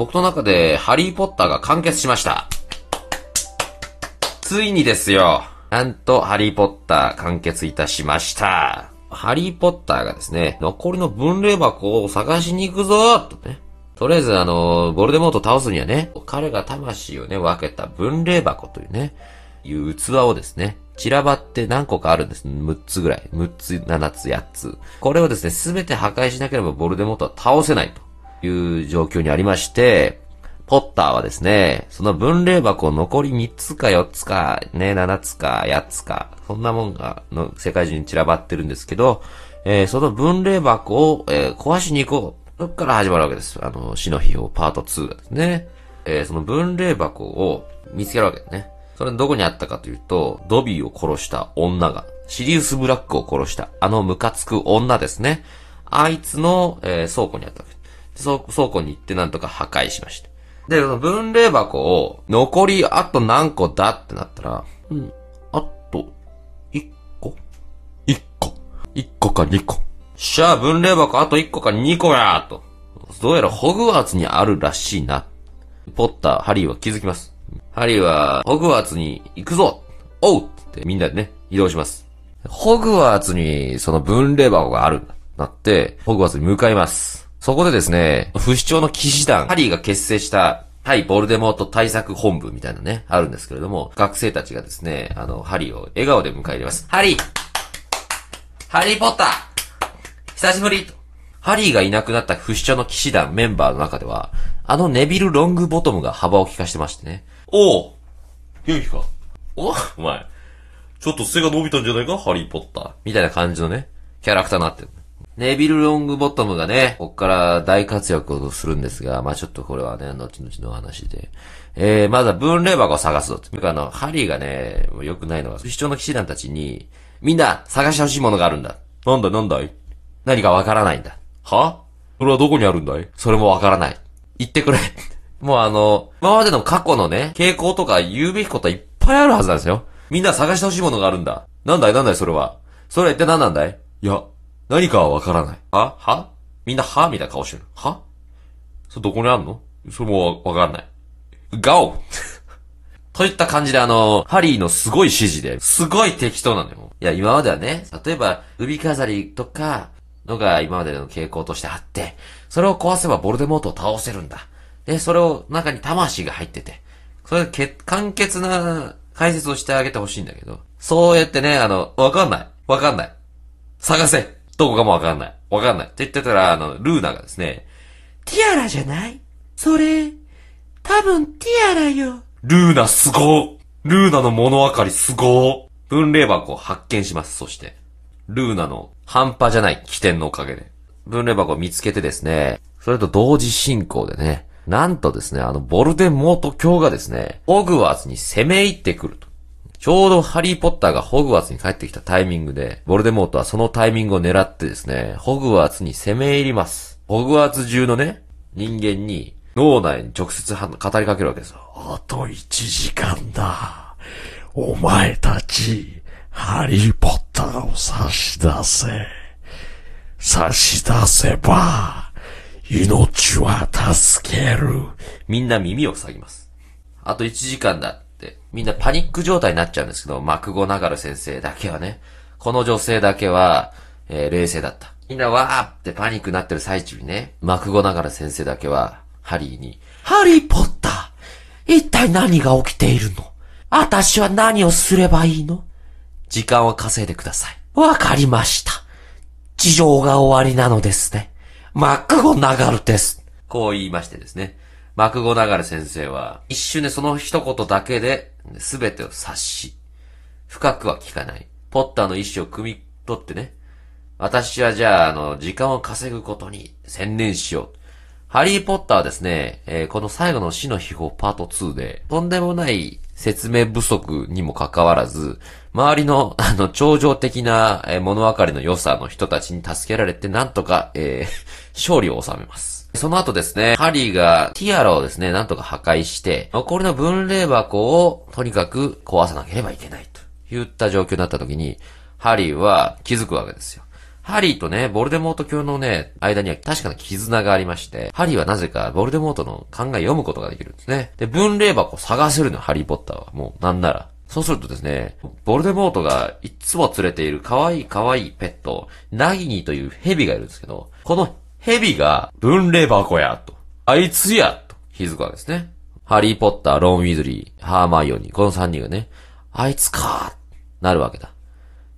僕の中でハリーポッターが完結しました。ついにですよ。なんと、ハリーポッター完結いたしました。ハリーポッターがですね、残りの分霊箱を探しに行くぞとね。とりあえずあの、ボルデモート倒すにはね、彼が魂をね、分けた分霊箱というね、いう器をですね、散らばって何個かあるんです。6つぐらい。6つ、7つ、8つ。これをですね、すべて破壊しなければボルデモートは倒せないという状況にありまして、ポッターはですね、その分霊箱残り3つか4つか、ね、7つか8つか、そんなもんが、の世界中に散らばってるんですけど、えーその分霊箱を、えー壊しに行こう。そっから始まるわけです。あの、死の秘宝パート2がですね。えーその分霊箱を見つけるわけですね。それどこにあったかというと、ドビーを殺した女が、シリウス・ブラックを殺した、あのムカつく女ですね。あいつの、えー倉庫にあったわけです。倉庫に行ってなんとか破壊しました。で、その分霊箱を、残りあと何個だってなったら、うん、あと、1個 ?1 個。1個か2個。しゃあ、分霊箱あと1個か2個やと。どうやらホグワーツにあるらしいな。ポッター、ハリーは気づきます。ハリーは、ホグワーツに行くぞおうってみんなでね、移動します。ホグワーツにその分霊箱がある。なって、ホグワーツに向かいます。そこでですね、不死鳥の騎士団、ハリーが結成した、対ボルデモート対策本部みたいなね、あるんですけれども、学生たちがですね、あの、ハリーを笑顔で迎え入れます。ハリーハリーポッター久しぶりとハリーがいなくなった不死鳥の騎士団メンバーの中では、あのネビル・ロングボトムが幅を利かしてましてね。おう元気か?おお前。ちょっと背が伸びたんじゃないか？ハリー・ポッター。みたいな感じのね、キャラクターになってる。ネビル・ロングボトムがね、こっから大活躍をするんですが、まあちょっとこれはね、後々のお話で。えー、まずは分霊箱を探すぞって。あの、ハリーがね、良くないのが、不死鳥の騎士団たちに、みんな探してほしいものがあるんだ。なんだいなんだい？何かわからないんだ。は？それはどこにあるんだい？それもわからない。言ってくれ。もうあの、今までの過去のね、傾向とか言うべきことはいっぱいあるはずなんですよ。みんな探してほしいものがあるんだ。なんだいなんだいそれは。それは一体何なんだい？いや、何かはわからない。はは？みんなは？みたいな顔してる。は？それどこにあんの？それもわかんない。ガオ といった感じであの、ハリーのすごい指示で、すごい適当なのよ。いや、今まではね、例えば、首飾りとか、のが今までの傾向としてあって、それを壊せばボルデモートを倒せるんだ。で、それを中に魂が入ってて、それでけ簡潔な解説をしてあげてほしいんだけど、そうやってね、あの、わかんない。わかんない。探せどこかもわかんない。わかんない。って言ってたら、あの、ルーナがですね、ティアラじゃない？それ、多分ティアラよ。ルーナすごルーナの物分かりすご分霊箱を発見します。そして、ルーナの半端じゃない起点のおかげで、分霊箱を見つけてですね、それと同時進行でね、なんとですね、あの、ボルデモート教がですね、ホグワーツに攻め入ってくると。ちょうどハリーポッターがホグワーツに帰ってきたタイミングで、ボルデモートはそのタイミングを狙ってですね、ホグワーツに攻め入ります。ホグワーツ中のね、人間に、脳内に直接は語りかけるわけですよ。あと一時間だ。お前たち、ハリーポッターを差し出せ。差し出せば、命は助ける。みんな耳を塞ぎます。あと1時間だみんなパニック状態になっちゃうんですけど、マクゴナガル先生だけはね、この女性だけは、えー冷静だった。みんなわーってパニックになってる最中にね、マクゴナガル先生だけは、ハリーに、ハリーポッター、一体何が起きているの？私は何をすればいいの？時間を稼いでください。わかりました。事情が終わりなのですね。マックゴナガルです。こう言いましてですね、マクゴナガル先生は、一瞬でその一言だけで、すべてを察し、深くは聞かない。ポッターの意思を汲み取ってね、私はじゃあ、あの、時間を稼ぐことに専念しよう。ハリーポッターはですね、えーこの最後の死の秘宝パート2で、とんでもない説明不足にもかかわらず、周りの、あの、超常的な、えー物分かりの良さの人たちに助けられて、なんとか、えー勝利を収めます。その後ですね、ハリーがティアラをですね、なんとか破壊して、残りの分霊箱をとにかく壊さなければいけないといった状況になった時に、ハリーは気づくわけですよ。ハリーとね、ボルデモート教のね、間には確かな絆がありまして、ハリーはなぜかボルデモートの考えを読むことができるんですね。で、分霊箱を探せるの、ハリーポッターは。もう、なんなら。そうするとですね、ボルデモートがいつも連れている可愛い可愛いペット、ナギニーという蛇がいるんですけど、この蛇が分霊箱や、と。あいつや、と気づくわけですね。ハリーポッター、ロン・ウィズリー、ハーマイオニー、この3人がね、あいつかなるわけだ。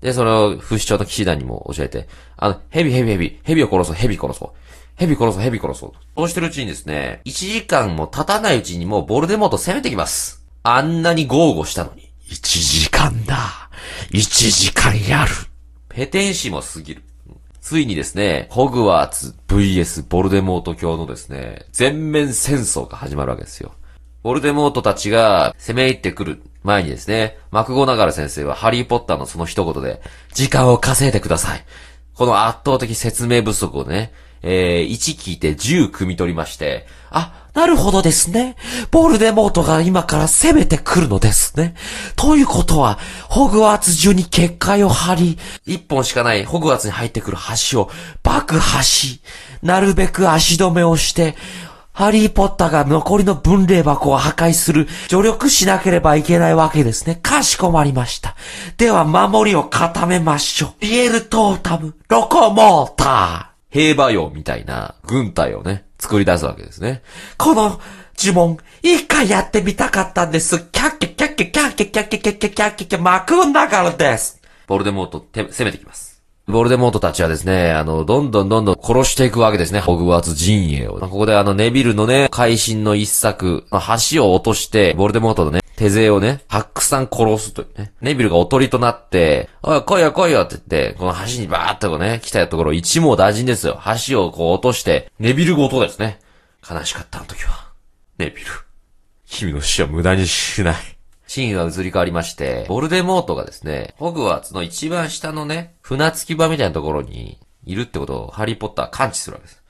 で、その、不死鳥の騎士団にも教えて、あの、ヘビヘビヘビ、ヘビを殺そう、ヘビ殺そう。ヘビ殺そう、ヘビ殺そう。そうしてるうちにですね、1時間も経たないうちにもうボルデモート攻めてきます。あんなに豪語したのに。一時間だ。一時間やる。ペテン師も過ぎる。ついにですね、ホグワーツ VS ボルデモート教のですね、全面戦争が始まるわけですよ。ボルデモートたちが攻め入ってくる前にですね、マクゴナガル先生はハリーポッターのその一言で、時間を稼いでください。この圧倒的説明不足をね、えー、1聞いて10汲み取りまして、あ、なるほどですね。ボルデモートが今から攻めてくるのですね。ということは、ホグワーツ中に結界を張り、一本しかないホグワーツに入ってくる橋を爆破し、なるべく足止めをして、ハリーポッターが残りの分霊箱を破壊する、助力しなければいけないわけですね。かしこまりました。では、守りを固めましょう。リエルトータム、ロコモーター。平和用みたいな軍隊をね、作り出すわけですね。この呪文、一回やってみたかったんです。キャッキャッキャッキャキャッキャキャッキャキャッキャキャッキャキャマクーナガルです。ボルデモート攻めてきます。ボルデモートたちはですね、あの、どんどんどんどん殺していくわけですね、ホグワーツ陣営を。まあここであの、ネビルのね、会心の一作、まあ橋を落として、ボルデモートのね、手勢をね、たくさん殺すというね。ネビルがおとりとなって、おい、来いよ来いよって言って、この橋にバーっとね、来たところ一網打尽ですよ。橋をこう落として、ネビルごとですね。悲しかったの時は。ネビル。君の死は無駄にしない。シーンは移り変わりまして、ボルデモートがですね、ホグワーツの一番下のね、船着き場みたいなところにいるってことをハリーポッターは感知するわけです。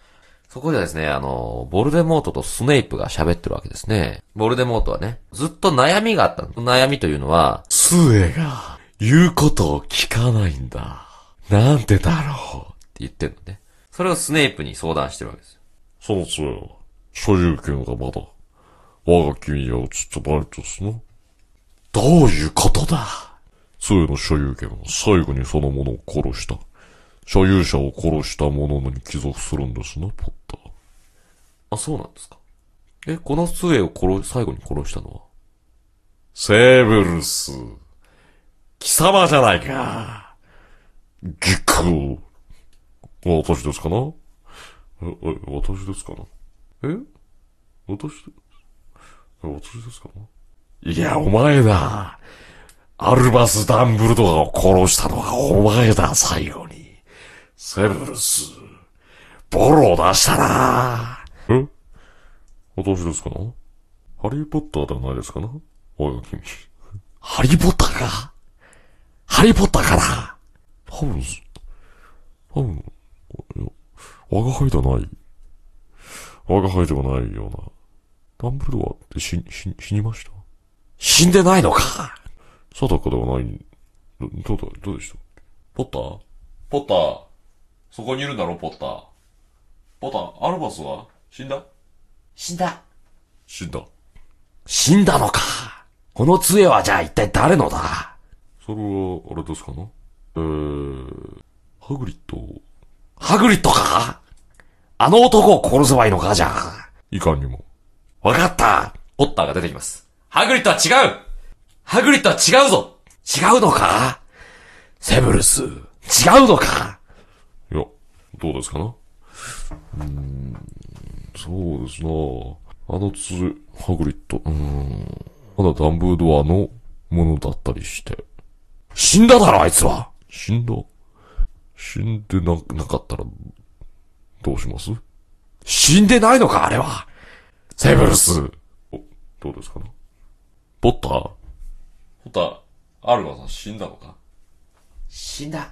そこではですね、あの、ボルデモートとスネイプが喋ってるわけですね。ボルデモートはね、ずっと悩みがあったの。悩みというのは、杖が言うことを聞かないんだ。なんでだろって言ってるのね。それをスネイプに相談してるわけですよ。その杖は、所有権がまだ、我が君には移ってないとすな。どういうことだ？杖の所有権は最後にそのものを殺した。所有者を殺した者に帰属するんですな、ポッター。あ、そうなんですか。え、この杖を殺、最後に殺したのは？セーブルス。貴様じゃないか。ギク。私ですかな？え、え、私ですかな？え？私？私ですかな？いや、お前だ。アルバス・ダンブルドアを殺したのはお前だ、最後に。セブルス。ボロを出したな。え？私ですかな？ハリー・ポッターではないですかな？我が君。ハリー・ポッターか？ハリー・ポッターかな？多分、多分、我が輩ではない。我が輩ではないような。ダンブルドアって死、死、死にました？死んでないのか？定かではない。ど、どうだ、どうでした？ポッター？ポッターそこにいるんだろ、ポッター。ポッター、アルバスは？死んだ？死んだ。死んだ。死んだのか？この杖はじゃあ一体誰のだ？それは、あれですかな？えー、ハグリッド、ハグリッドか？あの男を殺せばいいのかじゃあ。いかにも。わかったポッターが出てきます。ハグリッドは違う。ハグリッドは違うぞ。違うのか？セブルス、違うのか？いや、どうですかな？うーん、そうですな。あのつ、ハグリッド、うーん、まだダンブルドアのものだったりして。死んだだろあいつは。死んだ？死んでな、なかったら、どうします？死んでないのかあれは。セブルス。お、どうですかな？ポッタ？ーポッター、アルバさん死んだのか？死んだ。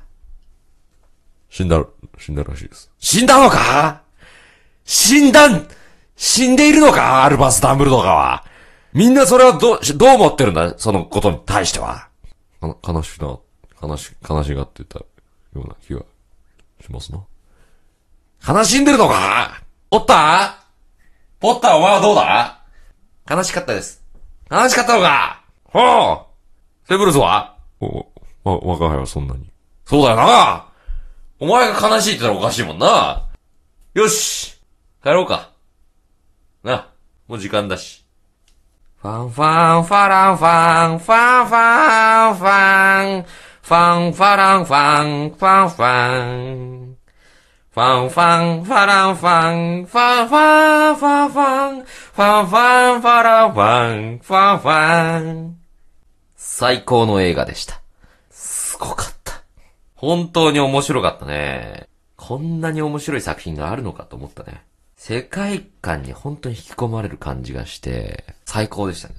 死んだ、死んだらしいです。死んだのか？死んだん、死んでいるのか？アルバス・ダンブルドアは。みんなそれはどう、どう思ってるんだ？そのことに対しては。悲しいな、悲し、悲しがってたような気がしますな。悲しんでるのか？ポッターポッターお前はどうだ？悲しかったです。悲しかったのか？ほうセブルスは？お、わ、我が輩はそんなに。そうだよなお前が悲しいって言ったらおかしいもんなよし帰ろうか。な、もう時間だし。ファンファンファランファン、ファンファンファン、ファンファランファン、ファンファン。ファンファンファランファン、ファンファンファンファン、ファンファンファランファン、ファンファン。最高の映画でした。すごかった。本当に面白かったね。こんなに面白い作品があるのかと思ったね。世界観に本当に引き込まれる感じがして、最高でしたね。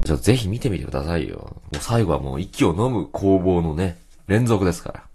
じゃあぜひ見てみてくださいよ。もう最後はもう息を飲む攻防のね、連続ですから。